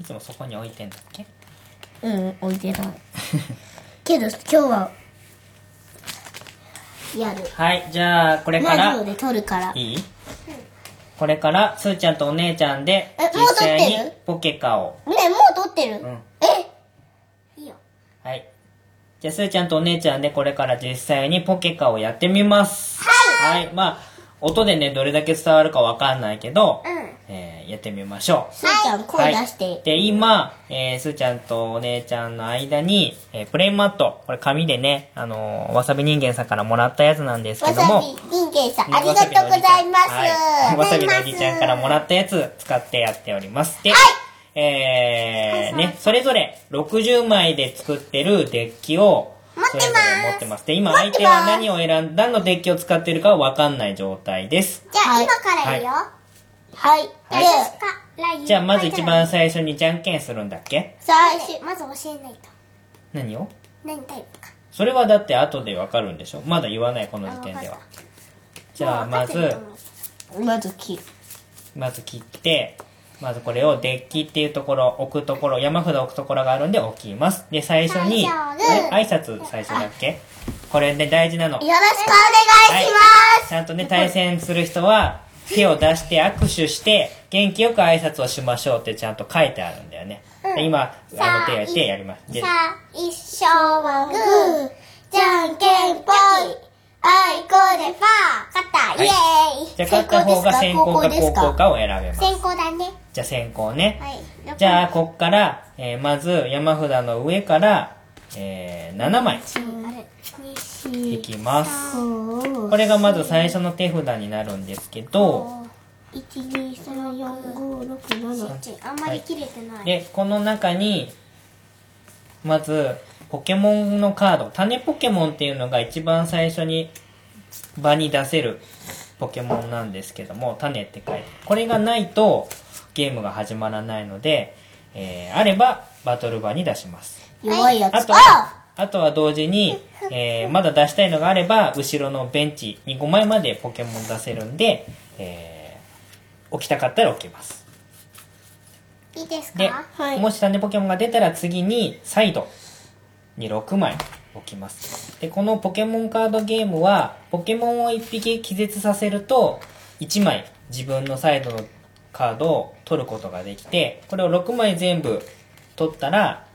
いつもそこに置いてんだっけ？うん置いてない。けど今日はやる。はいじゃあこれからラジオで撮るから。いい？これからすーちゃんとお姉ちゃんで実際にポケカを。ねえもう撮ってる、うん。え？いいよ。はい。じゃあすーちゃんとお姉ちゃんでこれから実際にポケカをやってみます。はい。まあ音でねどれだけ伝わるかわかんないけど、うんえーやってみましょう。すーちゃん声出して、はい、で今、えー、すーちゃんとお姉ちゃんの間に、えープレイマット。これ紙でね、あのーわさび人間さんからもらったやつなんですけども。わさび人間さんありがとうございます、はい、わさびのおじちゃんからもらったやつ使ってやっております。で、えー、ねそれぞれ60枚で作ってるデッキを持ってます。持ってます。で今相手は何を選ん何のデッキを使ってるかわかんない状態です。じゃあ、はい。今から言うよ。はい、はい。でじゃあまず一番最初にじゃんけんするんだっけ？最初。まず教えないと。何を？何タイプか。それはだって後でわかるんでしょ？まだ言わないこの時点では。じゃあまずまず切る。まず切ってまずこれをデッキっていうところ置くところ山札置くところがあるんで置きます。で最初に最初あれ挨拶最初だっけ？これね大事なの。よろしくお願いします、ちゃんとね対戦する人は手を出して握手して元気よく挨拶をしましょうってちゃんと書いてあるんだよね、で今あの手をやってやりますでさあ、一緒はグー。じゃんけんぽい。あいこでパー。勝った。イエーイ。じゃあ勝った方が先行か後攻か？を選べます先行だね。じゃあ先行ね、はい。じゃあ、こっから、えーまず山札の上から、えー7枚あれ、引きます。おこれがまず最初の手札になるんですけど、1234567あんまり切れてない。で、この中に、まず、ポケモンのカード、種ポケモンっていうのが一番最初に場に出せるポケモンなんですけども、種って書いて、これがないとゲームが始まらないので、えーあればバトル場に出します。弱いやつあとは、あとは同時に、えーまだ出したいのがあれば、後ろのベンチに5枚までポケモン出せるんで、えー置きたかったら置きます。いいですで、かはいもし種ポケモンが出たら次に、サイドに6枚置きます。で、このポケモンカードゲームは、ポケモンを1匹気絶させると、1枚自分のサイドのカードを取ることができて、これを6枚全部取ったら、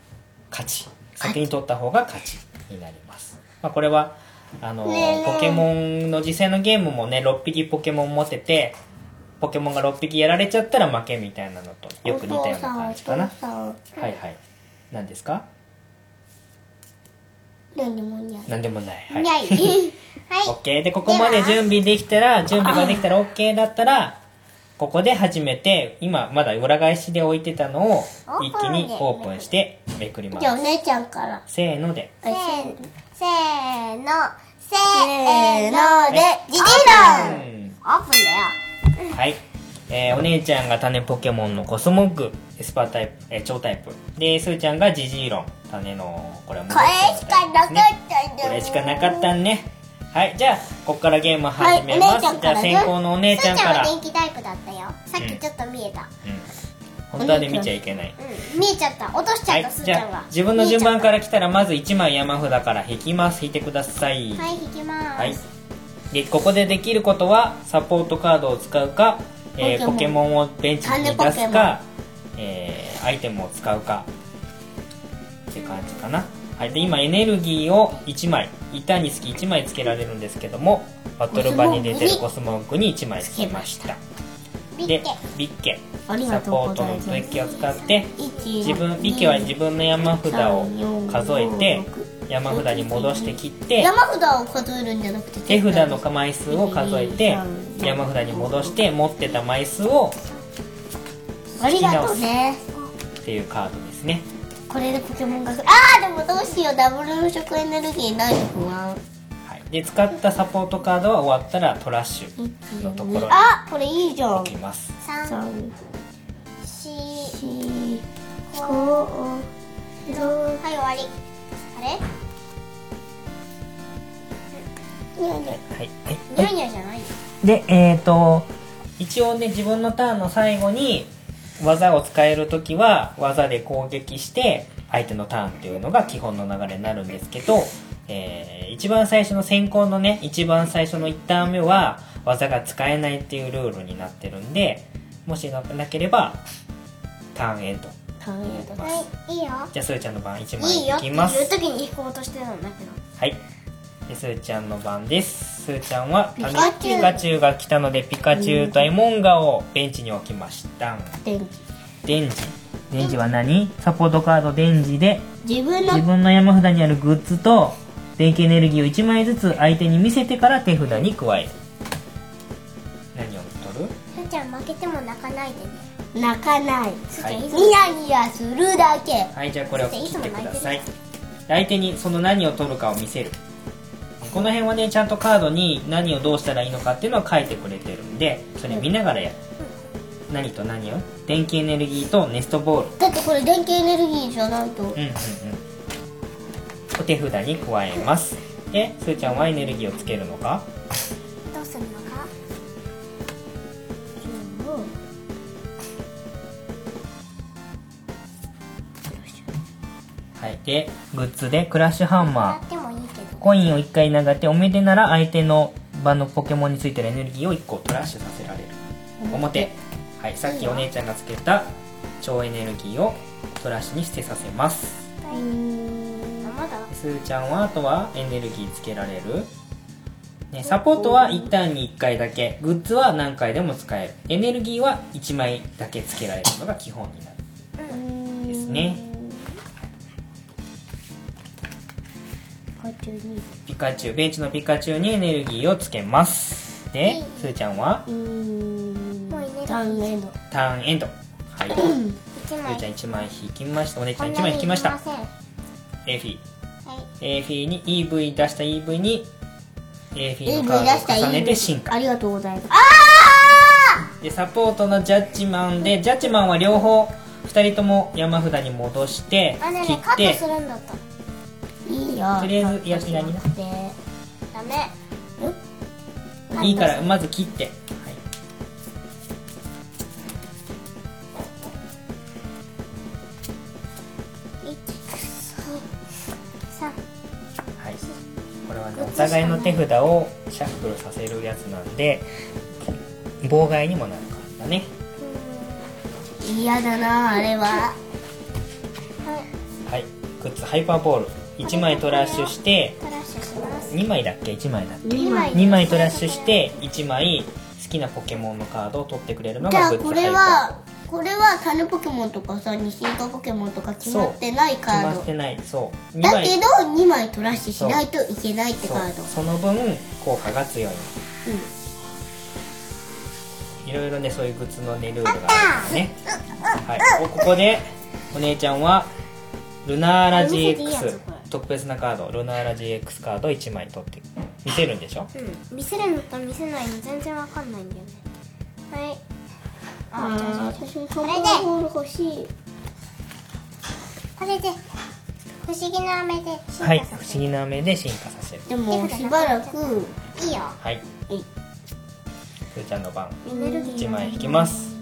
勝ち。先に取った方が勝ちになります。まあ、これは、あの、ポケモンの実際のゲームもね、6匹ポケモン持ってて、ポケモンが6匹やられちゃったら負けみたいなのとよく似たような感じかなはいはい。何ですか？何でもいいや何でもない。はい。はい。OK。で、ここまで準備できたら、準備ができたら OK だったら、ここで初めて、今まだ裏返しで置いてたのを一気にオープンしてめくりまじゃあおす。姉ちゃんからせーので。せーせーの。せせーーので、ジジうロンんオープンだよ。はい。えーお姉ちゃんが種ポケモンのコスモッグ、エスパータイプ、えー超タイプ。で、スーちゃんがジジイロン、種の、これはこれしかなかったんだこれしかなかったんね。はい、じゃあ、ここからゲーム始めます。はいじゃあ、先行のお姉ちゃんはちゃんから。電気タイプだったよ。さっきちょっと見えた。うん。本当はで見ちゃいけない。うん。見えちゃった。落としちゃった、はい、じゃあ自分の順番から来たら、まず1枚山札から引きます。引いてください。はい、引きまはい。で、ここでできることは、サポートカードを使うか、えーポポケモンをベンチに出すか、えーアイテムを使うか、って感じかな。はい、で、今、エネルギーを1枚、板につき1枚つけられるんですけども、バトル場に出てるコスモッグに1枚つけました。でビッケ。、サポートのデッキを使って、自自分、ビッケは自分の山札を数えて、山札に戻して切って、山札を数えるんじゃなくて手札の枚数を数えて山札に戻して持ってた枚数をありがとうね。っていうカードですねこれでポケモンがあーでもどうしよう。ダブルの食エネルギーないと不安。はい、で使ったサポートカードは終わったらトラッシュのところにあこれいいじゃん。置きます。三、三四、四五六はい、終わり。あれ？にゃにゃはい、ニャ。ニャじゃない。よ。でえっ、ー、と一応ね自分のターンの最後に技を使える時は技で攻撃して相手のターンっていうのが基本の流れになるんですけど、えー一番最初の先行のね一番最初の1ターン目は技が使えないっていうルールになってるんでもしななければターンエンド。大変だはいいいよ。じゃあすーちゃんの番1いい枚よっていういきます時に引こうとしてたんだけど。はい。ですーちゃんの番です。すーちゃんはピカチュウ。ピカチュウが来たのでピカチュウとエモンガをベンチに置きました。電気デンジデンジは何？サポートカードデンジで自分の自分の山札にあるグッズと電気エネルギーを1枚ずつ相手に見せてから手札に加える。何を取る？すーちゃん負けても泣かないでね。泣かない。すーちゃんい。つニヤニヤするだけ。はいじゃあこれを切ってください。相手にその何を取るかを見せるこの辺はねちゃんとカードに何をどうしたらいいのかっていうのを書いてくれてるんでそれ見ながらやる。何と何を電気エネルギーとネストボール。だってこれ電気エネルギーじゃないと。うんうんうん。お手札に加えます。ですーちゃんはエネルギーをつけるのか？どうするのか？はい。でグッズでクラッシュハンやマってもいいけど。ーコインを1回投げておめでなら相手の場のポケモンについてるエネルギーを1個トラッシュさせられる。表。はいさっきお姉ちゃんがつけた超エネルギーをトラッシュに捨てさせます。すーちゃんはあとはエネルギーつけられる。ね、サポートは1ターンに1回だけ。グッズは何回でも使える。エネルギーは1枚だけつけられるのが基本になる。ですねこっちに。ピカチュウベンチのピカチュウにエネルギーをつけます。ですーちゃんは？うーんもうエネルギー単エンド。ターンエンド。はい。すーちゃん1枚引きました。お姉ちゃん1こんなに枚引きました。エーフィー。い。エーフィーに EV 出した EV にエーフィのカ出したードを重ねてい進化。ありがとうございます。でサポートのジャッジマンでジャッジマンは両方2人とも山札に戻してあねえ切ねえカットってするんだったよとりあえずいやいやいやでダメ。いいからまず切って、はい、三はい、これはねお互いの手札をシャッフルさせるやつなんで妨害にもなるからだね。嫌だなあれは。はいはい。グッズハイパーボール1枚トラッシュしてトラッシュします2枚だっけ？1枚だっけ？2枚。2枚トラッシュして1枚好きなポケモンのカードを取ってくれるのじゃがグッズあこれはこれは種ポケモンとかさ二進化ポケモンとか決まってないカード。決まってない。そう。2だ枚けど2枚。トラッシュしないといけないってそうカードその分効果が強い。いろいろねそういうグッズのねルールがあるからね。はい。おここでお姉ちゃんはルナーラ見せていいやつ GX これ特別なカードルナーラ GX カード1枚取って見せるんでしょ？うん。見せるのと見せないの全然わかんないんだよね。はい。あじゃあ私もこれでボール欲しい。これで不思議な飴で進化させる。はい。不思議な目で進化させる。でもしばらく。いいよ。はい。い。すーちゃんの番。エネルギー1枚引きます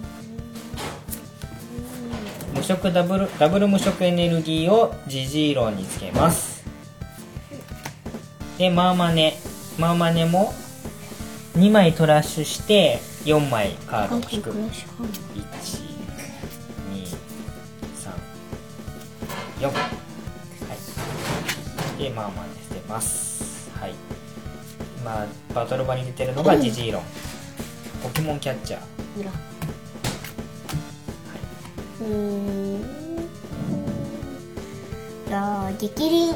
無色ダブルダブル無色エネルギーをジジイロンにつけます。でマーマネ。マーマネも2枚トラッシュして4枚カードを引く。123 4はい。でマーマネ捨てます。はい。今バトル場に出てるのがジジイロン。ポケモンキャッチャー。じゃあ激鱗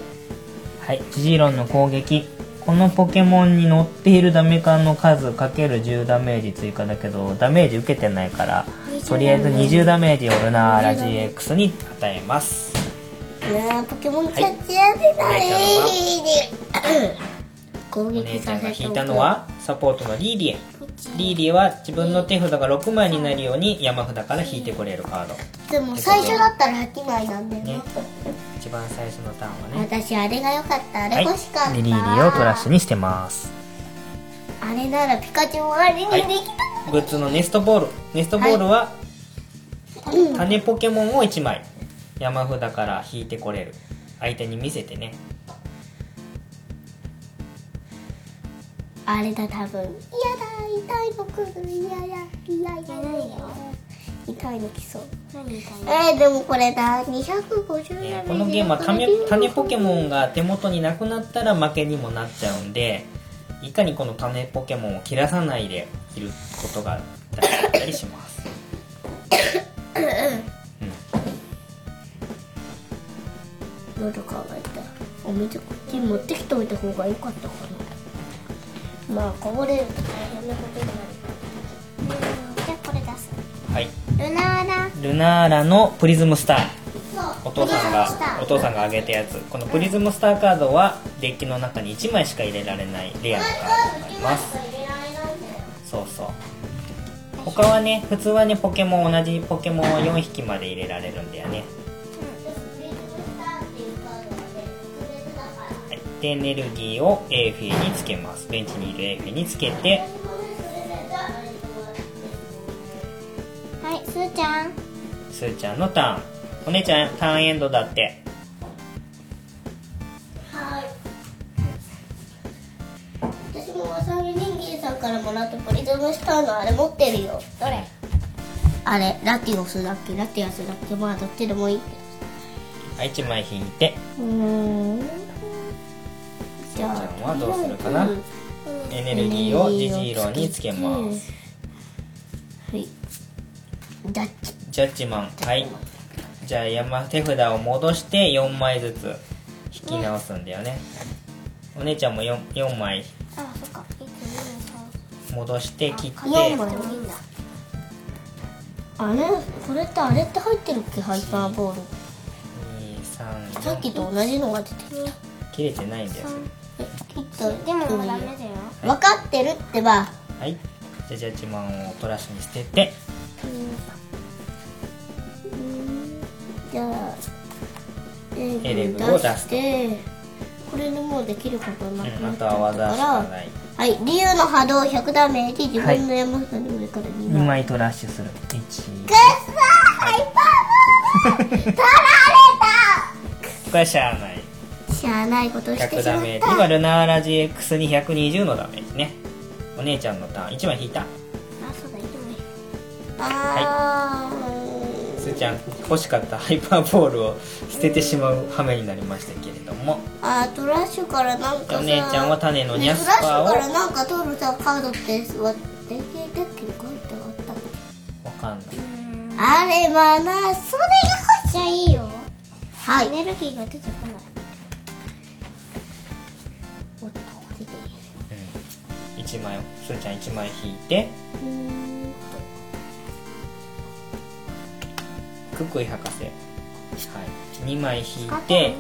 はい、ジジイロンの攻撃このポケモンに乗っているダメカンの数かける10ダメージ追加だけどダメージ受けてないからとりあえず20ダメージをルナーラ GX に与えますねえポケモンキャッチやってたねはい攻お姉撃ちゃん。が引いたのはサポートのリーリエンリーリエは自分の手札が6枚になるように山札から引いてくれるカード。でも最初だったら8枚なんだよね。ね。一番最初のターンはね。私あれが良かった。あはいれ欲しかった、でリーリエをトラッシュにしてます。あれならピカチュウもあれにできた、グッズのネストボール。ネストボールは種ポケモンを1枚。山札から引いてこれる。相手に見せてね。あれだ多分。嫌だ痛いの来る嫌や嫌や痛いの来そう何痛いのえー、でもこれだ250円このゲームは種種ポケモンが手元になくなったら負けにもなっちゃうんでいかにこの種ポケモンを切らさないでいることが大事だったりします、喉乾いたお水こっち持ってきておいた方が良かったかなまあこぼれると大変なことになる。うん。じゃあこれ出す。うん、はい。ルナーラ。ルナーラのプリズムスター。お父さんがお父さんがあげたやつ。このプリズムスターカードはデッキの中に1枚しか入れられないレアなカードになります。そうそう。他はね普通はねポケモン同じポケモンを4匹まで入れられるんだよね、でエネルギーをエーフィーにつけます。ベンチにいるエーフィーにつけて。はいすーちゃん。スーちゃんのターン。お姉ちゃんターンエンドだって。私もわさび人間さんからもらったプリズムスターのあれ持ってるよ。どれ？あれラティオスだっけ？ラティアスだっけ？まあどっちでもいい。はい1枚引いて。うーんんはどうするかな？エネルギーをジジイロにつけます。はい。ジャッジ。ジャッジマン。はい。じゃあ山手札を戻して4枚ずつ引き直すんだよね。お姉ちゃんも 4, 4枚あそっか。1 2戻して切って。4枚3でもいいんだ。あれ？これってあれって入ってるっけ？ハイパーボール。23さっきと同じのが出てきた。切れてないんだよ。それえきっとでもダメだよ。分かってるってば。はい。じゃあジャッジマンをトラッシュに捨て。てじゃあレブを出してこれでもうできることなくなっちゃったから。かないはい竜の波動100ダメージ自分の山札の上から2 2枚枚トラッシュする。1くっそハイパーボール取られこれしゃあない。たしゃあないことして100しまっダメ。ージ今ルナーラ GX に120のダメージね。お姉ちゃんのターン。1枚引いた。あそうだ1枚たあすーちゃん欲しかったハイパーボールを捨ててしまう羽目になりましたけれども。あートラッシュからなんかさお姉ちゃんは種のニャストラッシパーをュからなんか取るさカードってわ電気デッキに書いてあったっけ？わかんない。あれまなそれが欲しゃあいいよ。はい。エネルギーが出てこないうん、1枚すーちゃん1枚引いて。クックイ博士。はい。2枚引いて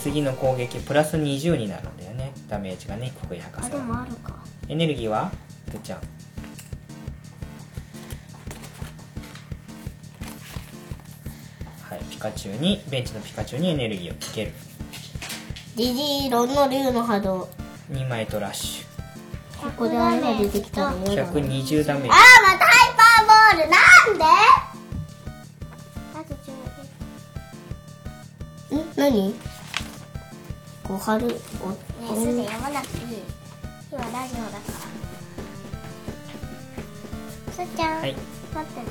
次の攻撃プラス20になるんだよね。ダメージがねクックイ博士エネルギーは？すーちゃん。はい。ピカチュウにベンチのピカチュウにエネルギーをつける。ジジイロンの竜の波動2枚トラッシここであれが出てきたらュ嫌だな120ダメージ。あーまたハイパーボールなんで？あと10ん何？こう貼るねえすで読まなくていい。今ラジオだから。すーちゃん、はい。待ってね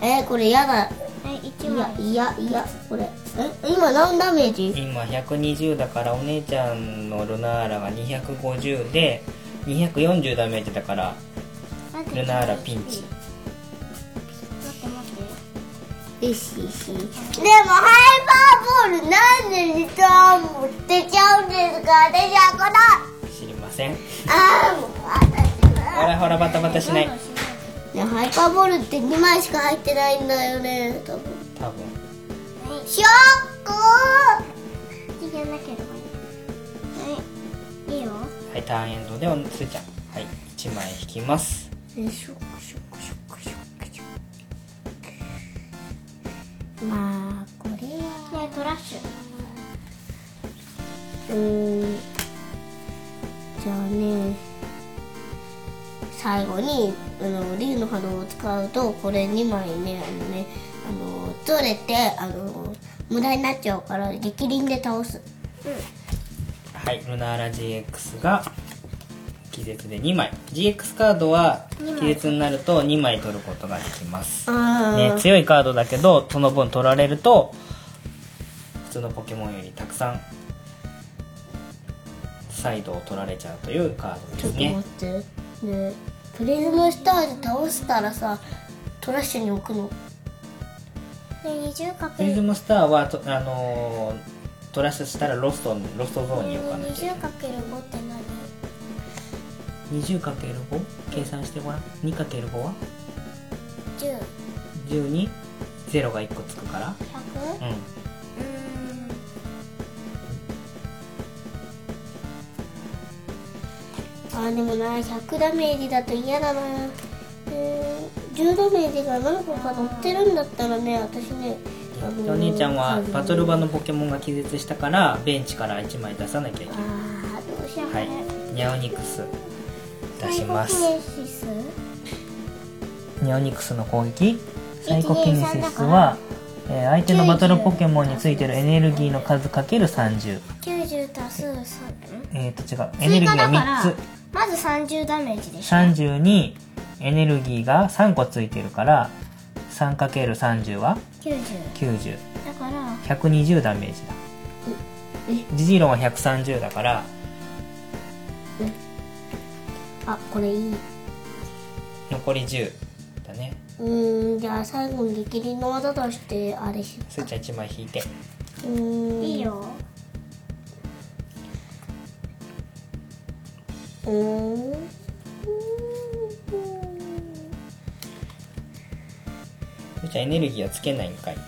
あれ？えー、これ嫌だはい1いや枚いやいやこれ。え今何ダメージ？今120だからお姉ちゃんのルナーラが250で240ダメージだからルナーラピンチ。待って待って。よしよし。でもハイパーボールなんでリターンも捨てちゃうんですか？私はこの。知りません。あーもう私は。ほらほらバタバタしないねハイパーボールって2枚しか入ってないんだよね多分。多分なければいいはいいいよはいターンエンドでおすーちゃんはい1枚引きますえショックショックショックショックショックまあこれはねえトラッシュうーんじゃあね最後にあの竜の波動を使うとこれ2枚ねあのね。あの取れてあの無駄になっちゃうから激輪で倒す。はい。ルナーラ GX が気絶で2枚。GX カードは気絶になると2枚取ることができます。あね、強いカードだけどその分取られると普通のポケモンよりたくさんサイドを取られちゃうというカードですね。ちょっと待って。ねプリズムスターで倒したらさトラッシュに置くの。で20かプリ。ズムスターはとあのートラッシュしたらロストロストゾーンに置かなきゃいけない。20かける5って何？20×5 計算してごらん。2×5 は？10 10に0が1個つくから。100? うんあーでもな100ダメージだと嫌だなえー、10ダメージが何個か乗ってるんだったらね私ねあのーお兄ちゃんはあのーバトル場のポケモンが気絶したからベンチから1枚出さなきゃいけない。あーどうしようはいニャオニクス出します。ニャオニクスの攻撃。サイコキネシスは、えー相手のバトルポケモンについてるエネルギーの数かける30 90足す3えっ、と違う。エネルギーが3つまず30ダメージでしょ。30にエネルギーが3個ついてるから 3×30 は？90 90だから120ダメージだ。えジジーロンは130だからあこれいい。残り10だね。うーんじゃあ最後に激鱗の技出してあれしスイちゃん1枚引いて。うーん。いいようー。んスイちゃんエネルギー。はつけないんかいは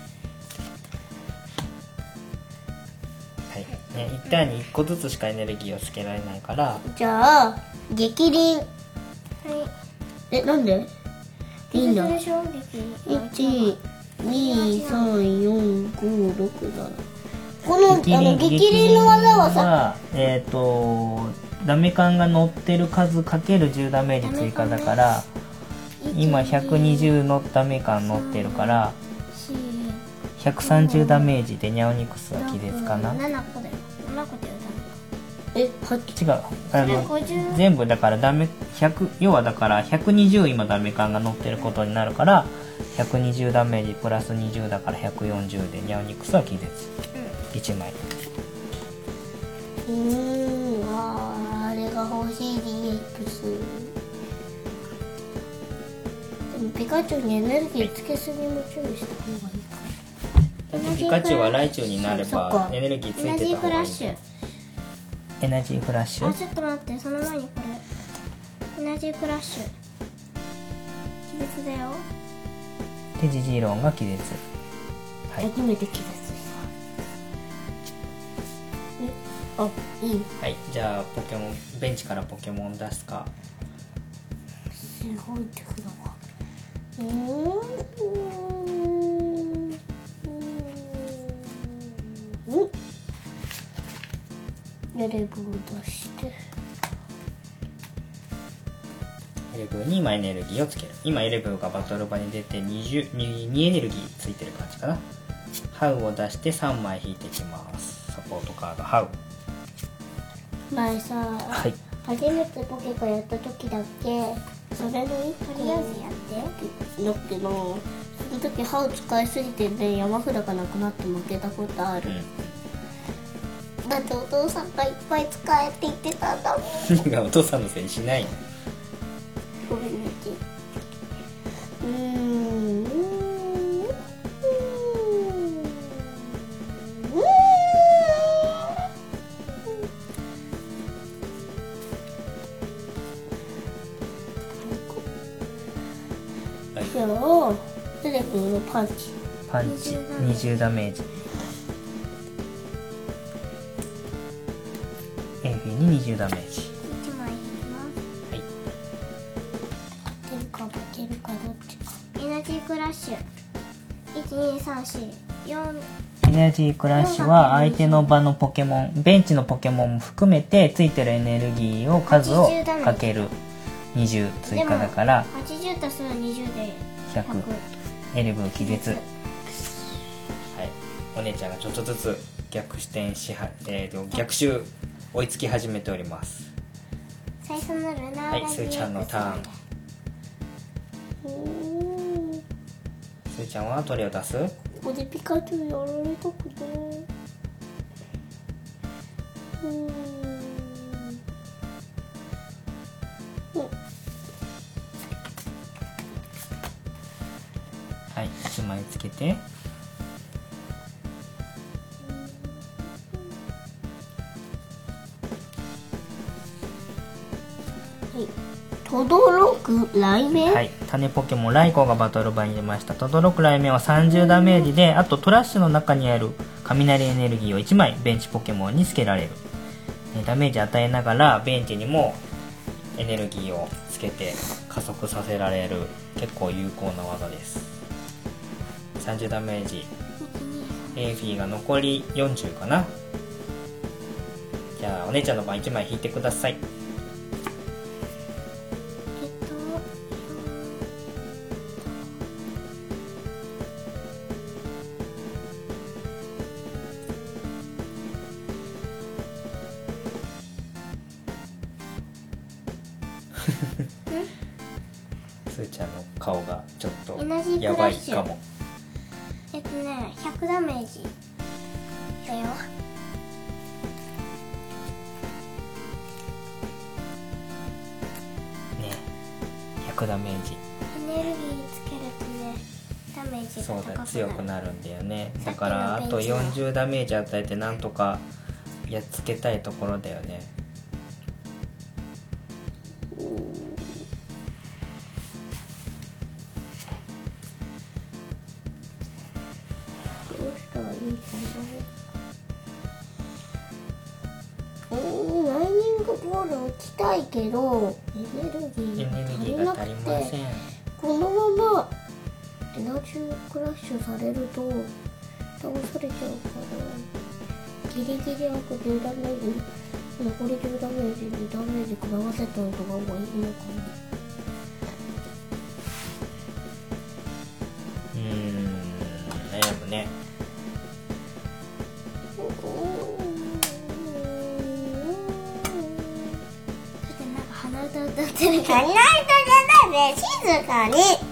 い、ね、一旦に1個ずつしかエネルギー。をつけられないからじゃあ激鱗はいえなんでいいんだでしょ1234567このあの激鱗の技はさえっ、とダメ感が乗ってる数かける10ダメージ追加だから今120のダメ感乗ってるから130ダメージでニャオニクスは気絶かな？違う7個だよ。7個だよえはっあのそれ50全部だからダメ100要はだから120今ダメ感が乗ってることになるから120ダメージプラス20だから140でニャオニクスは気絶。1枚が欲しい DX でもピカチュウにエネルギーつけすぎも注意した方がいいかだってピカチュウはライチュウになればか。エネルギーつエナジーいてた方がいい。フラッシュエナジーフラッシュ。あちょっと待ってその前にこれ。エナジーフラッシュ。気絶だよ。でジジーロンが気絶。はい。初めて気がついた。え？あいいはい。じゃあポケモンベンチからポケモン出すか。すごい手札が。うー。んうんエレブを出してエレブー。に今エネルギー。をつける今エレブー。がバトル場に出て 20, 2, 2エネルギー。ついてる感じかなハウを出して3枚引いていきますサポー。トカー。ドハウ前さ、はい。初めてポケカやった時だっけ？それの一とりあえずやって。だけどその時歯を使いすぎてね山札がなくなって負けたことある、だってお父さんがいっぱい使えって言ってたんだもん。お父さんのせいにしないのごめんなさいうんのパンチ。パンチ20ダメージ。エンフィに20ダメージ。1枚引きます。はい。勝てるか負けるかどっちか。エナジークラッシュ。12344エナジークラッシュは相手の場のポケモンベンチのポケモンも含めてついてるエネルギーを数をかける。20追加だから。80足す20で。100 100エルブー気絶。はい。お姉ちゃんがちょっとずつ逆転しはえー、と逆襲追いつき始めております。最初のルナーはいすーちゃんのターン。おー。ちゃんはどれを出す？ここでピカチュウやられたくないうーん枚つけて。とどろく雷鳴、はい。種ポケモンライコーがバトル場に出ました。轟く雷鳴は30ダメージであとトラッシュの中にある雷エネルギーを1枚ベンチポケモンにつけられる。えーダメージ与えながらベンチにもエネルギーをつけて加速させられる結構有効な技です30ダメージ。エーフィーが残り40かな。じゃあお姉ちゃんの番1枚引いてください。え？っとすーちゃんの顔がちょっとやばいかも。えっとね100ダメージだよ。ね100ダメージ。エネルギーつけるとねダメージそうだ強くなるんだよね。だからあとベンチは40ダメージ与えてなんとかやっつけたいところだよねクラッシュされると倒されちゃうからギリギリあと10ダメージ残り10ダメージにダメージ食らわせておいた方がいいのかうーん悩むね。ななんか鼻歌歌ってるから鼻歌じゃないで静かに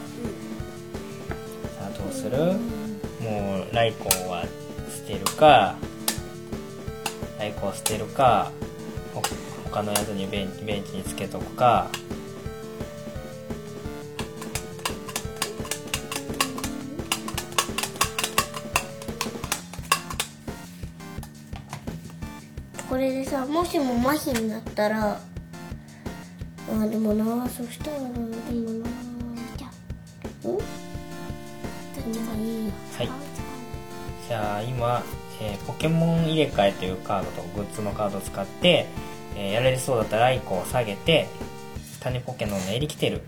てるかライコン捨てるかほ他のやつにベンベンチにつけとくか。これでさもしも麻痺になったらあでもなそしたらなでもなじゃおどっちがいいよ。はいじゃあ今、えーポケモン入れ替えというカードとグッズのカードを使って、えーやられそうだったらライコを下げて種ポケモンのエリキテル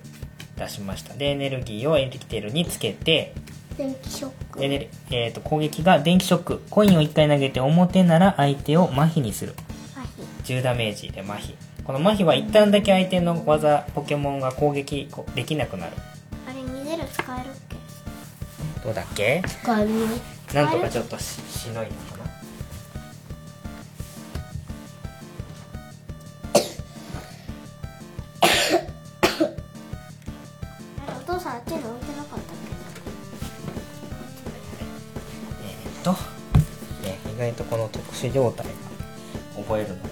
出しました。でエネルギーをエリキテルにつけて電気ショック。えー、と攻撃が電気ショック。コインを1回投げて表なら相手を麻痺にする。麻痺。10ダメージで麻痺。この麻痺は一旦だけ相手の技ポケモンが攻撃こできなくなる。あれミゼル使えるっけ？どうだっけ？使えるよなんとかちょっとししのいだかな。あれお父さんあっちに置いてなかったっえーっと、ね、意外とこの特殊状態が覚えるのが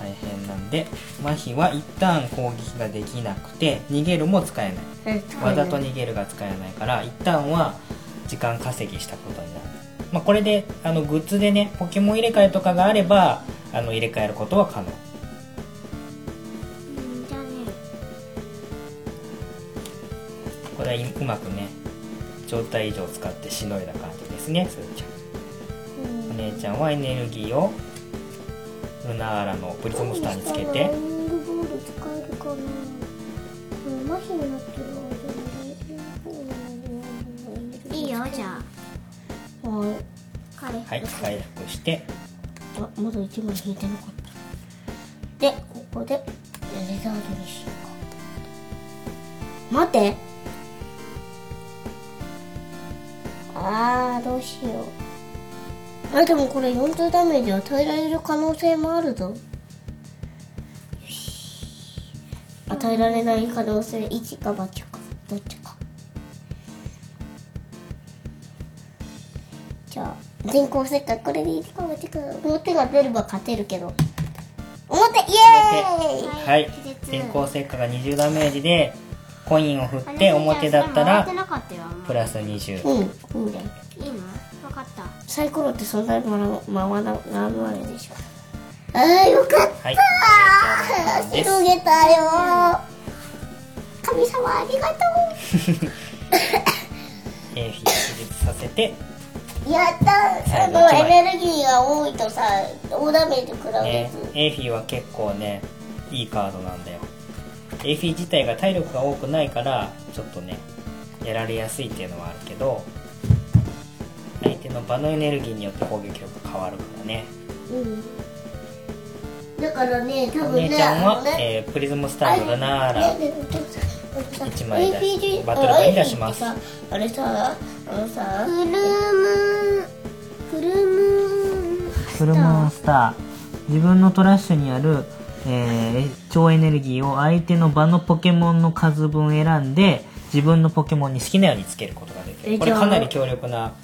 大変なんで麻痺は一旦攻撃ができなくて逃げるも使えない。けわざと逃げるが使えないから一旦は時間稼ぎしたことになる、まあ、これであのグッズでねポケモン入れ替えとかがあればあの入れ替えることは可能。うんじゃあね。これはうまくね状態異常を使ってしのいだ感じですねすーちゃん。お姉ちゃんはエネルギーをルナーラのプリズムスターにつけて。ニングボール使えるかな。うん麻痺になってるはい回復して。あまだ1枚引いてなかった。でここでレザードにしようか待って。あーどうしよう。あでもこれ40ダメージ与えられる可能性もあるぞ。よし。与えられない可能性1か8か。じゃあ全校せっかくこれで1か8か表が出れば勝てるけど。表イエーイ！はい。気絶電光石火が20ダメージでコインを振って表だったらプラス20うん、いいんだよ。いいの？分かった。サイコロってそんなに回らないでしょ。ああ、よかったはい。ーです広げたよー。神様ありがとエ ーフィー気絶させて。うやったー。あ最後の、エネルギーが多いとさ、大ダメージ食らうやねつ。エーフィーは結構ねいいカードなんだよ。エーフィー自体が体力が多くないからちょっとねやられやすいっていうのはあるけど相手の場のエネルギーによって攻撃力が変わるからね。うん。だからね、多お分ね、姉ちゃんは、ねえープリズムスタンドだなーら。ねね1枚出しバトル版に出します。あれさあのさフルムフルムフルムスター自分のトラッシュにある、えー、超エネルギーを相手の場のポケモンの数分選んで自分のポケモンに好きなようにつけることができる。これかなり強力な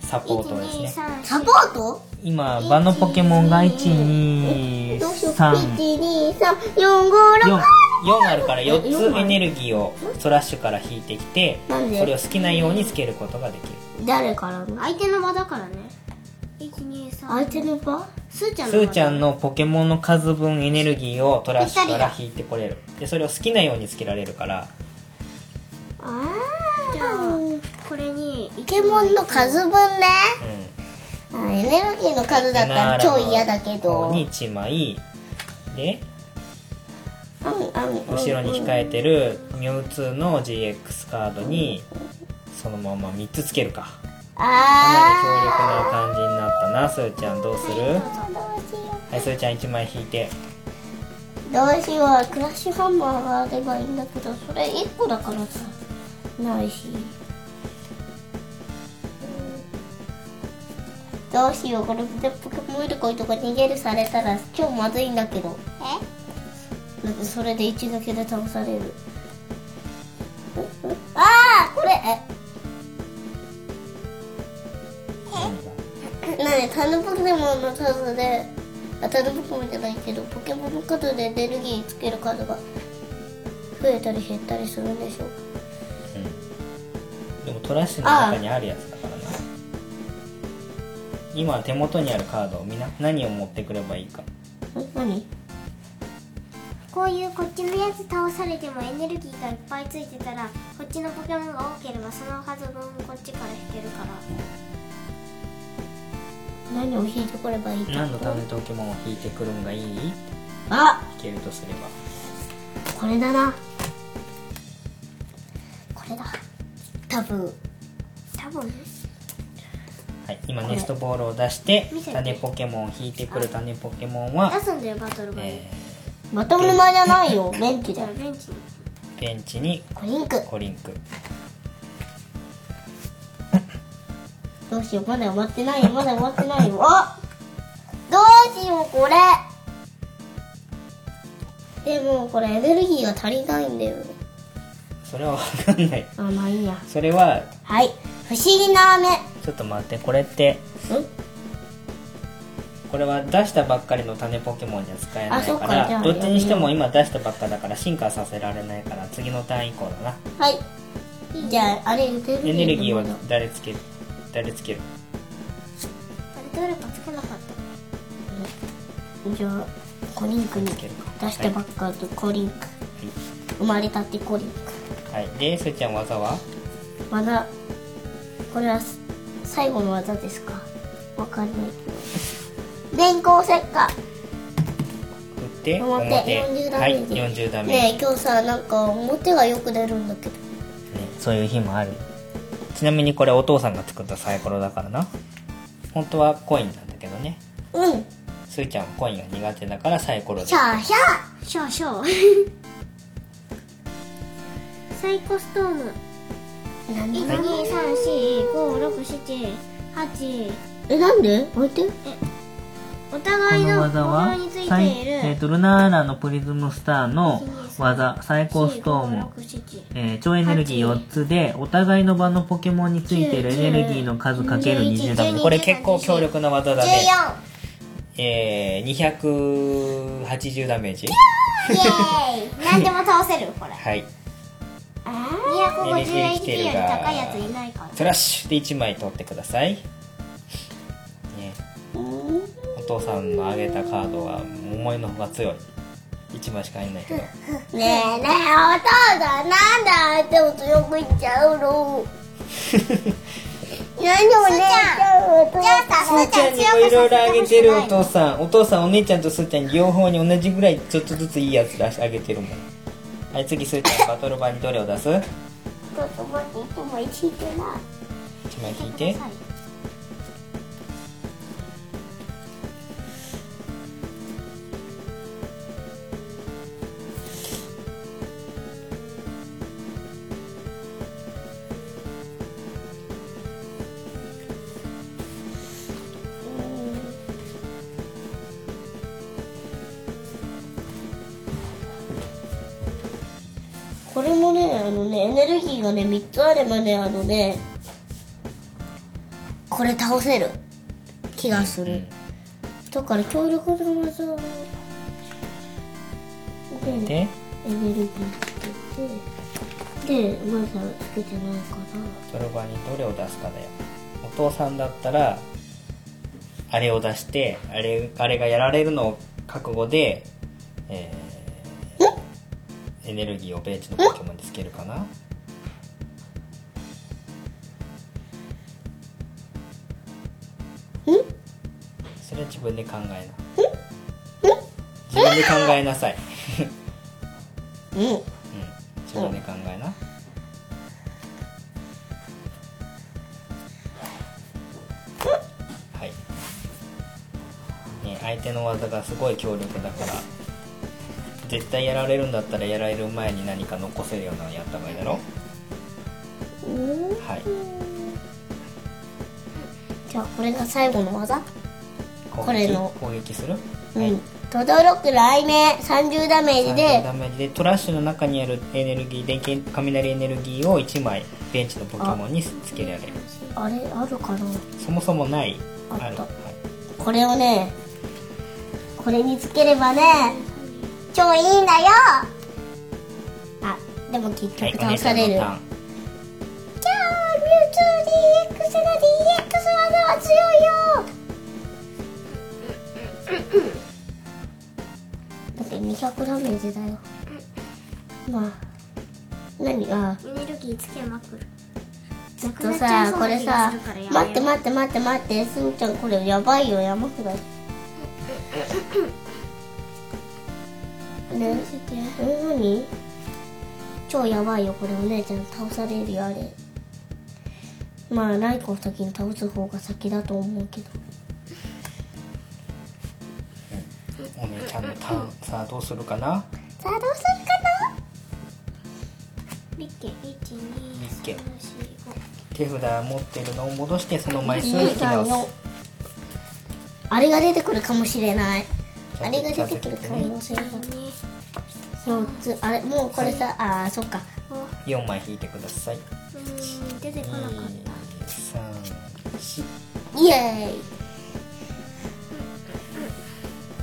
サポートですね。サポート？今場のポケモンが123456 4、5、6。4あるから4四つエネルギーをトラッシュから引いてきてそれを好きなようにつけることができる。誰からの？相手の間だからね。123相手の場？スーちゃんスのちゃんのポケモンの数分エネルギーをトラッシュから引いてこれる。でそれを好きなようにつけられるから。あじゃあこれにポケモンの数分ね。うんあエネルギーの数だったら超嫌だけど。方に1枚。で後ろに控えてるミュウツーの GX カードにそのまま3つつけるか。かあなり強力な感じになったな。スーちゃんどうする？はいスーちゃん1枚引いて。うどうしよう。クラッシュハンマーがあればいいんだけどそれ1個だからさ。ないし。うんどうしよう。これでポケモンイルコイとか逃げるされたら超まずいんだけどだってそれで一抜けで倒される。ああこれ。え？なにタヌポケモンの数であタヌポケモンじゃないけどポケモンの数でエネルギーつける数が増えたり減ったりするんでしょう。でもトラッシュの中にあるやつだからな。今手元にあるカードをみんな何を持ってくればいいか。何？こういうこっちのやつ倒されてもエネルギーがいっぱいついてたらこっちのポケモンが多ければその数分こっちから引けるから。何を引いてこればいい何のためポケモンを引いてくるんがいい？あ！引けるとすれば。これだな。これだ。多分。多分？ねはい、今ネストボールを出して種ポケモンを引いてくる種ポケモンは出、すんだよバトル場に、えまともの間じゃないよ。ベンチだよあベンチに。ーベンチにコリンク。コリンク。どうしよう。まだ終わってないよ。まだ終わってないよ。あどうしようこれ。でもこれエネルギーが足りないんだよね。それは分かんない。あまあいいや。それははい。不思議な飴。ちょっと待って。これってこれは出したばっかりの種ポケモンには使えないからどっちにしても今出したばっかだから進化させられないから次のターン以降だな。はい。じゃああれエネルギーエネルギーは誰つける？誰つける？あれどれかつけなかった？じゃあコリンクに出したばっかとコリンク。生まれたってコリンク。はい、はい、でスーちゃん技は？まだこれはす最後の技ですか？わかんない。けど電光石火。振って表40ダはいメージ40ダメージ、ねえ今日さなんか表がよく出るんだけど。ね、そういう日もある。ちなみにこれお父さんが作ったサイコロだからな。本当はコインなんだけどね。うん。スーちゃんはコインが苦手だからサイコロでシャーシャショーショー。サイコストーム。何？123456788えなんで？置いてお互いの技心はえー、とルナーラのプリズムスターの技サイコストーム、えー超エネルギー4つでお互いの場のポケモンについているエネルギーの数かける20ダメージこれ結構強力な技だね。14えー、280ダメージ。イエーイ。何でも倒せるこれ。はい。250 HP より高いやついないから。トラッシュで1枚取ってください、父さんのあげたカードは思いのほか強い。1枚しかいないけど。ねえねえお父さんなんで相手を強く言っちゃうの。何でもねえちゃうじゃあさすーちゃんにもいろいろあげてるお父さん。お父さんお姉ちゃんとすーちゃんに両方に同じぐらいちょっとずついいやつ出してあげてるもん。はい次すーちゃんバトル場にどれを出す？1ちょっと待って一枚引いてな枚引いてね3つあればねあのねこれ倒せる。気がする、だから強力な技をでエネルでギーつけてでまだつけてないかバトル場にどれを出すかだよ。お父さんだったらあれを出してあれあれがやられるのを覚悟で、えーエネルギーをベンチのポケモンにつけるかな分で考えな。自分で考えなさい。なうん。うん。自分で考えな。はい。ね相手の技がすごい強力だから絶対やられるんだったらやられる前に何か残せるようなのやった方がいいだろ？うん。はい。じゃあこれが最後の技？これの。攻撃する？はいうん。とどろく雷鳴30ダメージ30でダメージでトラッシュの中にあるエネルギー電気雷エネルギーを1枚ベンチのポケモンにつけられる。あれあるかな？そもそもない。あるはい。これをねこれにつければね超いいんだよ。あでも結はい、局倒される、ちゃんのターン。じゃあミュウツー DX の DX 技は強いよだって200ダメージだよ。まあ何が？エネルギーつけまくる。ちょっとさこれさ待って待って待って待ってすんちゃんこれやばいよやばくないね？え何？超やばいよこれお姉ちゃん倒されるよあれ。まあライコを先に倒す方が先だと思うけどお姉ちゃんのターンさあどうするかな？さあどうするかビッケ。ビッケ12345手札持ってるのを戻してその枚数な引き直す。あれが出てくるかもしれない。あれが出てくる可能性が4つ。あれもうこれさあーそっか。4枚引いてください。うん出てこなかった。234イエーイ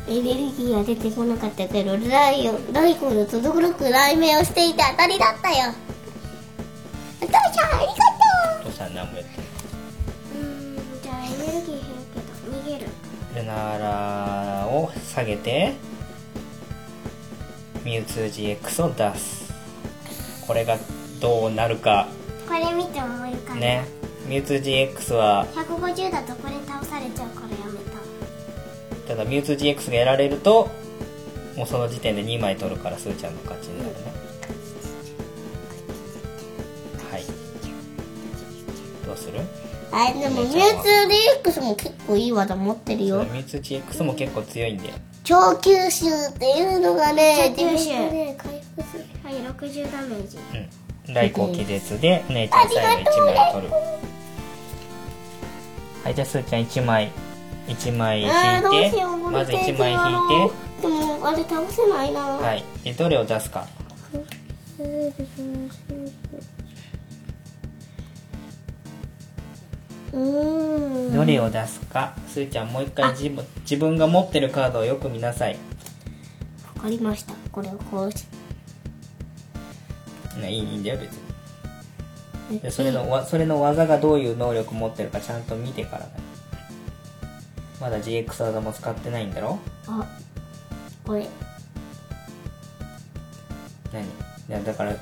エネルギーは出てこなかったけどライオンライの届くく雷鳴をしていて当たりだったよ。お父ちゃんありがお父さん何もやってうんじゃあエネルギー減るけど逃げる。ルナーラを下げてミュウツー GX を出す。これがどうなるか。これ見て思い浮かんだ、ね。ミュウツー GX は150だとこれ倒されちゃうからやめたただミュウツー GX がやられるともうその時点で2枚取るからスーちゃんの勝ちになるね。はい。どうする？あでもミュウツー DX も結構いい技持ってるよ。ミュウツー GX も結構強いんで。超吸収っていうのがね超吸収。自分でね回復する。はい60ダメージ。うん。大光気絶でお姉ちゃん最後1枚取る。はいじゃあすーちゃん1枚1枚引いて、まず1枚引いて。でもあれ倒せないな。はい。でどれを出すか。うーん。どれを出すか。すーちゃんもう一回自分自分が持ってるカードをよく見なさい。わかりました。これをこうし。ねいいんだよ別に。でそれのわそれの技がどういう能力持ってるかちゃんと見てからだよまだ GX 技も使ってないんだろ？あこれ。何？いやだから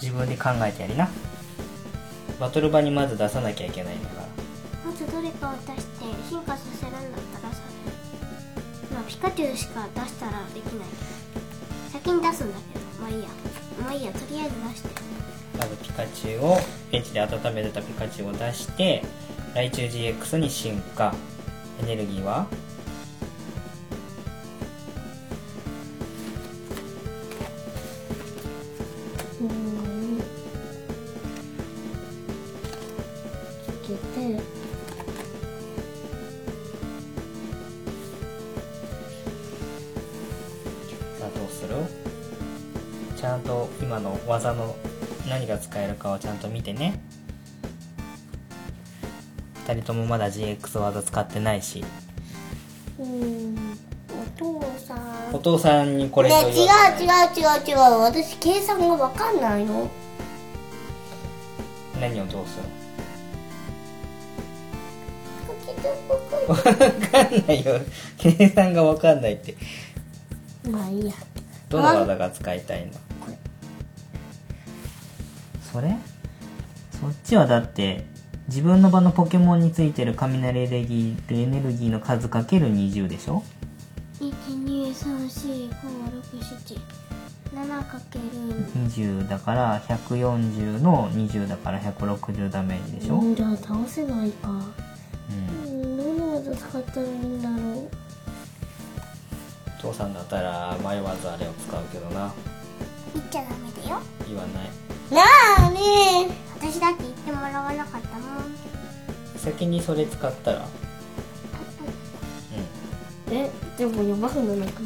自分で考えてやりな。バトル場にまず出さなきゃいけないんだから。まずどれかを出して進化させるんだったらさまあピカチュウしか出したらできない。先に出すんだけど。まあいいや。まあいいや。とりあえず出して。まずピカチュウをベンチで温めてたピカチュウを出してライチュウ GX に進化エネルギーは？うんつけて。さあどうする？ちゃんと今の技の何が使えるかをちゃんと見てね。2人ともまだ GX 技使ってないし。うーんお父さん。お父さんにこれねと違う違う違う違う。私計算がわかんないの。何をどうする？わわかんないよ。計算がわかんないって。まあいいや。どの技が使いたいの？それ？そっちはだって自分の場のポケモンについてる雷エネルギーエネルギーの数かける20でしょ？1234567 7かける。20だから140の20だから160ダメージでしょ、うんじゃあ倒せないか。うん。うんどの技使ったらいいんだろう。お父さんだったら迷わずあれを使うけどな。言っちゃダメだよ。言わない。なあね先にそれ使ったら。うえでもなくならないかん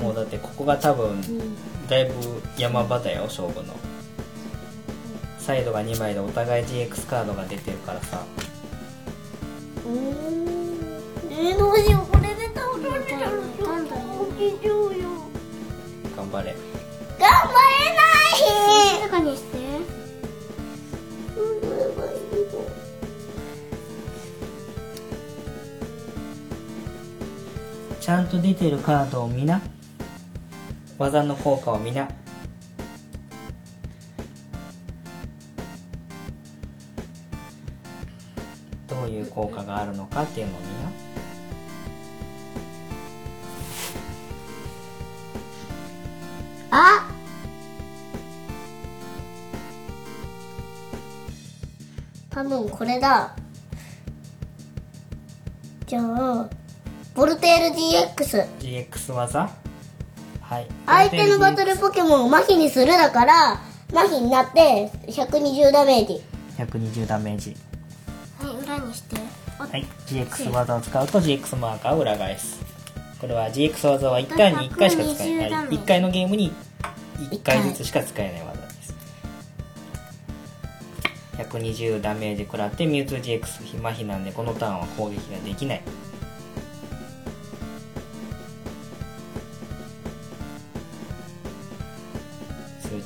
もうだってここが多分だいぶ山場だよ勝負の。サイドが2枚でお互い GX カードが出てるからさ。うーん。えー、どうしよう。これで倒れちゃうどんどん起きちゃうよ。頑張れ。頑張れない。静かにしてちゃんと出てるカードを見な。技の効果を見な。どういう効果があるのかっていうのを見な。あ。多分これだ。じゃあ。ボルテール GX GX 技？はい。相手のバトルポケモンを麻痺にするだから麻痺になって120ダメージ。120ダメージ。はい裏にして。おはい。GX 技を使うと GX マーカーを裏返す。これは GX 技は1回に1回しか使え120ない。ダメ1回のゲームに1回ずつしか使えない技です。120ダメージ食らってミュウツー GX 麻痺なんでこのターンは攻撃ができない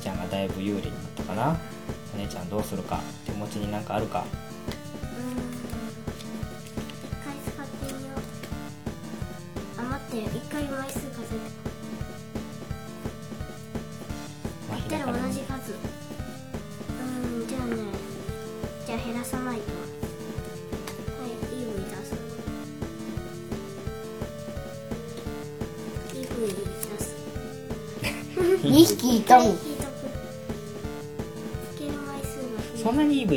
ちゃんがだいぶ有利になったかなお姉ちゃんどうするか手持ちになんかあるか？って一回枚数数じ数。うんじゃあねじゃあ減らさないと。はい出す。出す。2匹いたも。ん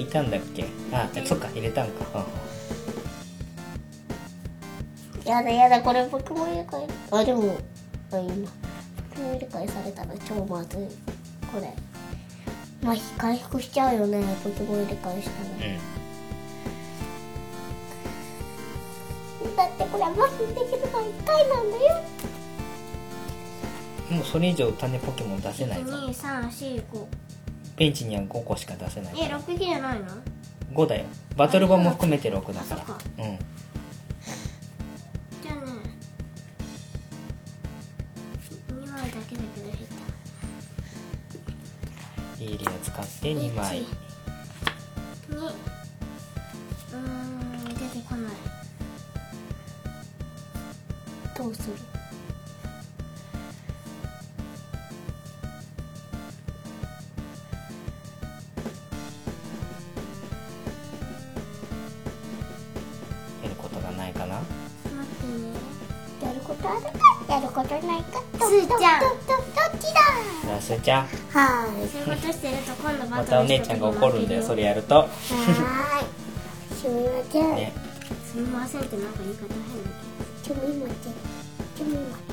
たんだっけ？あそっか入れたんか。やだやだこれポケモン入れ替えあでもあ今入れ替えされたら超まずい。これ。まあ回復しちゃうよねポケモンで返したら。うん。だってこれ麻痺できるのは1回なんだよ。もうそれ以上種ポケモン出せないぞ。12345ベンチには5個しか出せないえ六6匹じゃないの？5だよ。バトル版も含めて6だから。あそっか。うん。じゃあね2枚だけだけど減っイーリア使って2枚。やることあるかやることないかすーちゃん。どどどどっちだ。じゃあすーちゃん。はそうい。うことしてると今度バまトルたお姉ちゃんが怒るんだよそれやると。はーい。すみません、ね。すみませんってなんか言い方変だちょみませんちょみまさ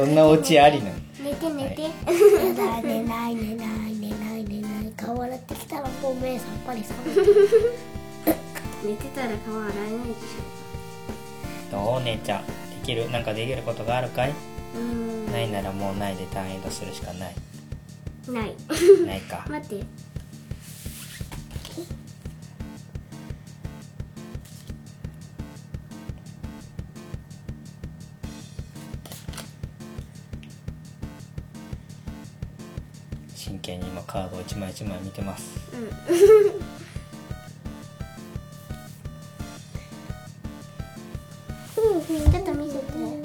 そんなオチありなの？寝て寝て、やだ寝ない寝ない寝ない寝ない顔洗ってきたらもう目さっぱりさ。寝てたら顔洗えないでしどう？お姉ちゃんできる？なんかできることがあるかい？ないならもうないで単位とするしかない。ない。ないか。待って枚一枚見てます。うん。ちょっと見せて。ね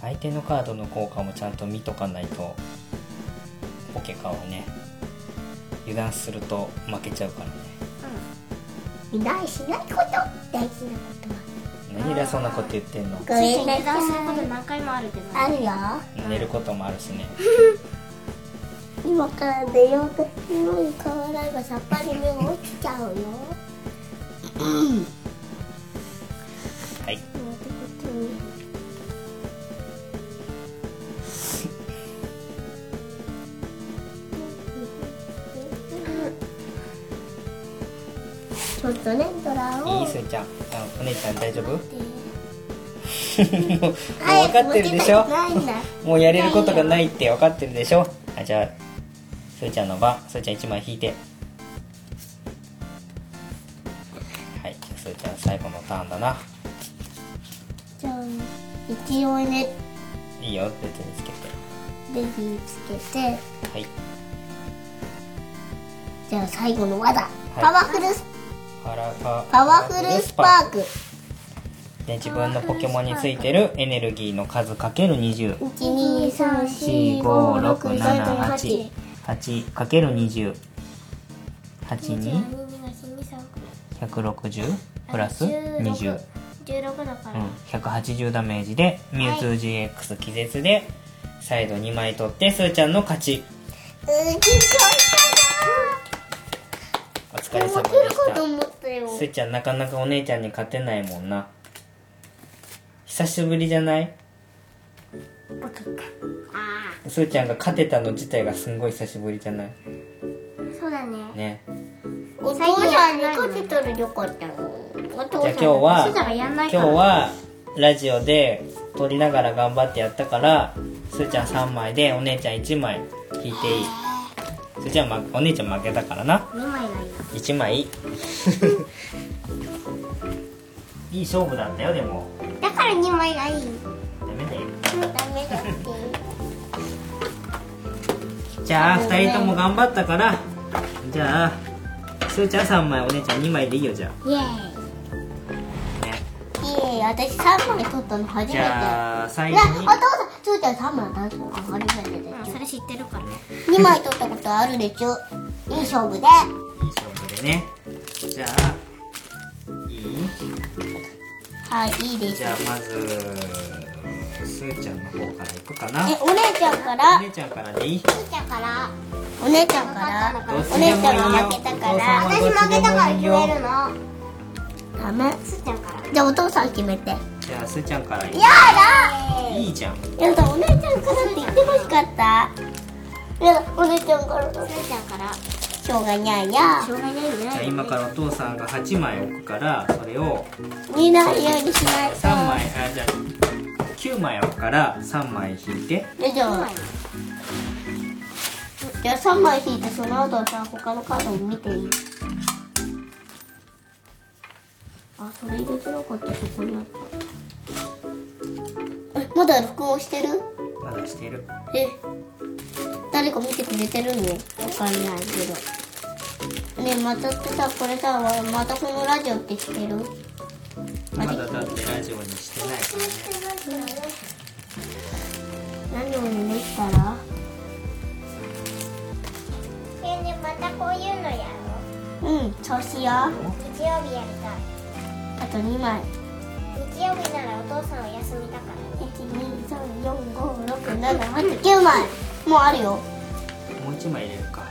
相手のカードの効果もちゃんと見とかないとポケカはね油断すると負けちゃうからね。見ないしないこと。大事なことは何偉そうなこと言ってんの？ごめんな油断することさい何回もあるけどあるよ。寝ることもあるしね。今から寝ようとしてるのに顔洗えばさっぱり目が落ちちゃうよ。はい。ちょっとねすーちゃん。あお姉ちゃん大丈夫？もう分かってるでしょ？もうやれることがないって分かってるでしょ？あじゃあすーちゃんの番。すーちゃん1枚引いて。はいじゃあすーちゃん最後のターンだな。じゃあ一応ね。いいよ別につけて。レディーつけて。はい。じゃあ最後の輪だ、い。パワフルスパラパパワフルスパーク。で自分のポケモンについてるエネルギーの数かける20 123456788 8かける20 8に。1 160プラス20 16だから、うん、180ダメージでミュウツー GX 気絶で再度2枚取ってスーちゃんの勝ち。うー緊張お疲れ様でした。思ったよスーちゃんなかなかお姉ちゃんに勝てないもんな。久しぶりじゃない？あスーちゃんが勝てたの自体がすんごい久しぶりじゃない？あそうだね。ね。お父さんに勝てたらよかったじゃあ今日は今日はラジオで撮りながら頑張ってやったからすーちゃん3枚でお姉ちゃん1枚引いていいすーちゃん、ま、お姉ちゃん負けたからな。2枚がいいな1枚。いい勝負だったよでも。だから2枚がいい。ダメだよ。ダメだって。じゃあ2人とも頑張ったから。じゃあすーちゃん3枚お姉ちゃん2枚でいいよじゃあ。イエーイ私3枚取ったの初めじてゃあ最な後に。お父さんつーちゃん3枚出すの初めてでうんそれ知ってるから。ね2枚取ったことあるでしょ。いい勝負で。いい勝負でね。じゃあいい？はいいいです。じゃあまずすーちゃんの方からいくかな。えお姉ちゃんかおら姉ちゃんからでいい？すーちゃんから？お姉ちゃんから？どうお姉ちゃんが負けたから。お私負けたから決めるのダメ。すーちゃんから。じゃあお父さん決めて。やじゃあすーちゃんからいい。だいいじゃん。やだお姉ちゃんからって言ってほしかった。いやお姉ちゃんからだ。すーちゃんから。しょうがにゃいや。しょうがないんじゃないじゃあ今からお父さんが8枚置くからそれを見ないようにしないと3枚あじゃあ9枚置くから3枚引いて。でじゃあじゃあ3枚引いてその後さ他のカードを見ていい？あそれ入れてなかったそこにあった。えまだ録音してる？まだしてる。え誰か見てくれてるの？わかんないけど。ねえまたってさこれさまたこのラジオってしてる？まだだってラジオにしてないから。ね何をできたら？えねまたこういうのやろう。んそうしよ。うう日曜日やりたいあと2枚。日曜日ならお父さんお休みだから123456789枚。もうあるよ。もう1枚入れるか。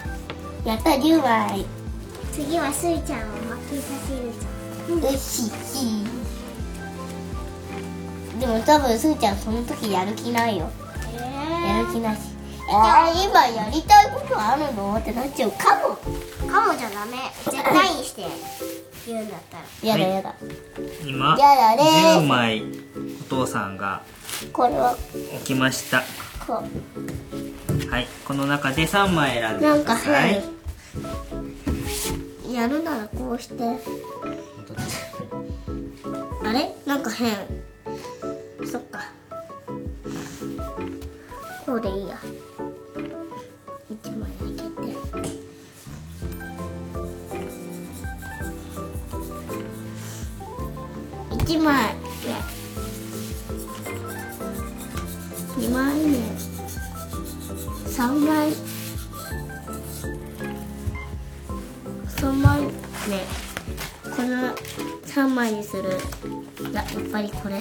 やった10枚。次はすーちゃんを負けさせるぞよしでも多分すーちゃんその時やる気ないよ。えやる気ないし。えー、今やりたいことあるの？ってなっちゃうかも。ー、かもじゃダメ。絶対にして言うんだったら。やだやだ、今やだね10枚お父さんがこれは。置きました。こはいこの中で3枚選んうでなんかください。変やるならこうして。本当だあれ？なんか変そっか。こうでいいや。1枚1枚2枚目3枚3枚目この3枚にするいややっぱりこれ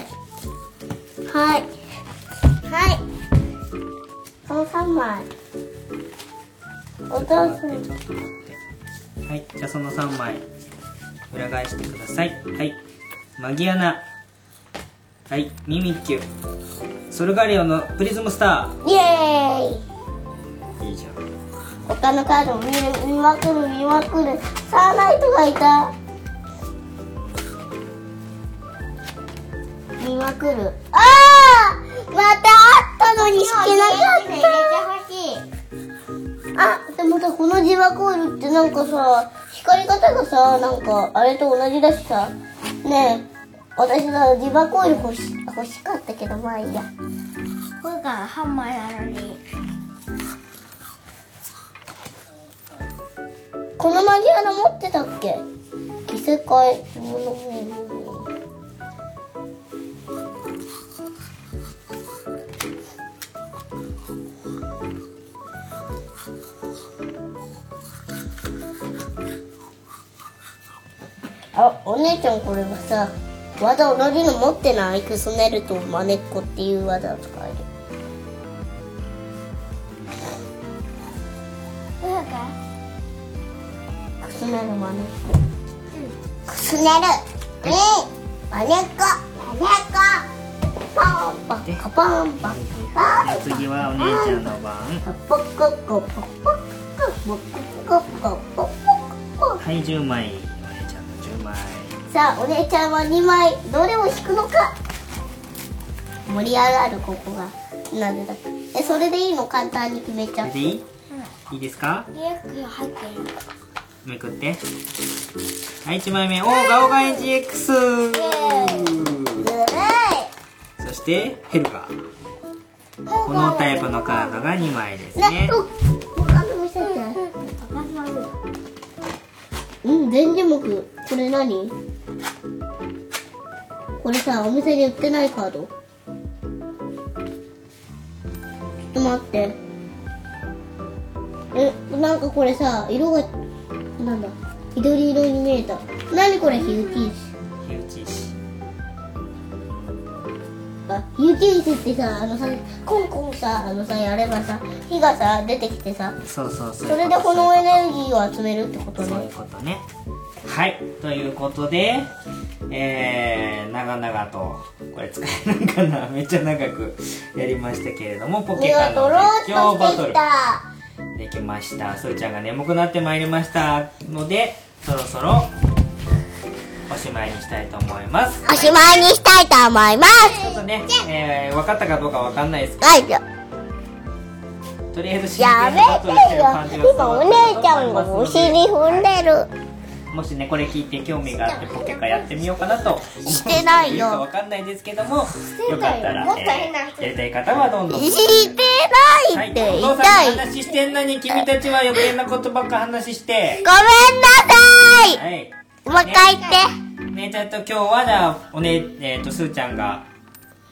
はい。はいこの3枚お父さんはいじゃあその3枚裏返してください。はい。マギアナ。はいミミッキュ。ソルガリオのプリズムスタイエーイ。ーいいじゃん。他のカードも見る見まくる見まくる。サーナイトがいた。見まくる。ああまたあったのに引けなかった。あでもさこのジワコールってなんかさ光り方がさなんかあれと同じだしさ。ねえ私さジワコール欲し欲しかったけどまあいいや。これがハンマーなのにこのマギアナ持ってたっけ？着せ替えあ、お姉ちゃんこれはさ技同じの持ってないクスネルとマネっこっていう技を使える。クスネルマネっこクスネルえマネっこマネっこパンパンカパンパンパン次はお姉ちゃんの番ポッコッコポッコッコポッコッコポッコッコはい10枚さあお姉ちゃんは2枚どれを引くのか。盛り上がるここがなぜだ。かえそれでいいの？簡単に決めちゃう。でいい？いいですか？めくってはい1枚目。おーガオガ NGX ずるそしてヘルガー。このタイプのカードが2枚ですね。うん電磁木。これ何？これさお店に売ってないカード？ちょっと待って。えなんかこれさ色がなんだ？緑色に見えた。何これ？火打ち石火打ち石あ火打ち石ってさあのさコンコンさあのさやればさ火がさ出てきてさ。そうそうそう。それでこのエネルギーを集めるってことそういねうことねはいということでえー、長々とこれ使えるのかな。めっちゃ長くやりましたけれどもポケ目カの実ー況バトル。できました。それちゃんが眠くなってまいりました。のでそろそろおしまいにしたいと思います。おしまいにしたいと思います。ちょっとね、えー、分かったかどうか分かんないですけど。とりあえず真や剣にバトルしてめる感じがてよ。今お姉ちゃんがお尻踏んでるもしねこれ聞いて興味があってポケカやってみようかなとしてないよ。わかんないですけどもよ。かったら、やりたい方はどんどん。してはないって。お父さん話してんのに君たちは余計なことばっか話して。さい。はい。もう一回言って。ねちゃんと今日はじゃあおねえっ、とすーちゃんが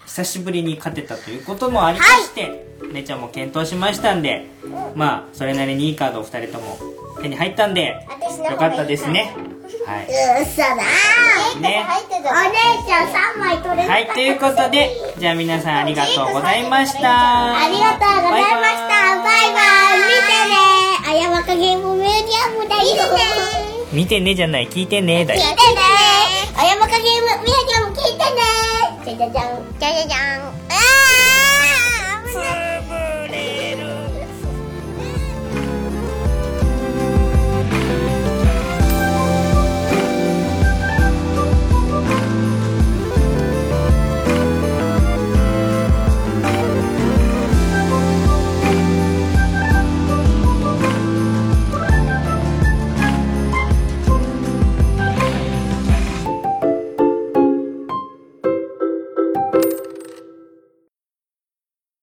久しぶりに勝てたということもありまして、姉ちゃんも検討しましたんでまあそれなりにいいカードを2人とも手に入ったんでよかったですね。はい。嘘だ。ね。お姉ちゃん3枚取れはい、ということで、じゃあ皆さんありがとうございました。ありがとうございました。バイバイ。見てね。あやまかゲームミュージアムだよ見てねじゃない、聞いてね。だよ聞い。てね。あやまかゲームミュージアム聞いてね。じゃじゃじゃん。じゃじゃじゃん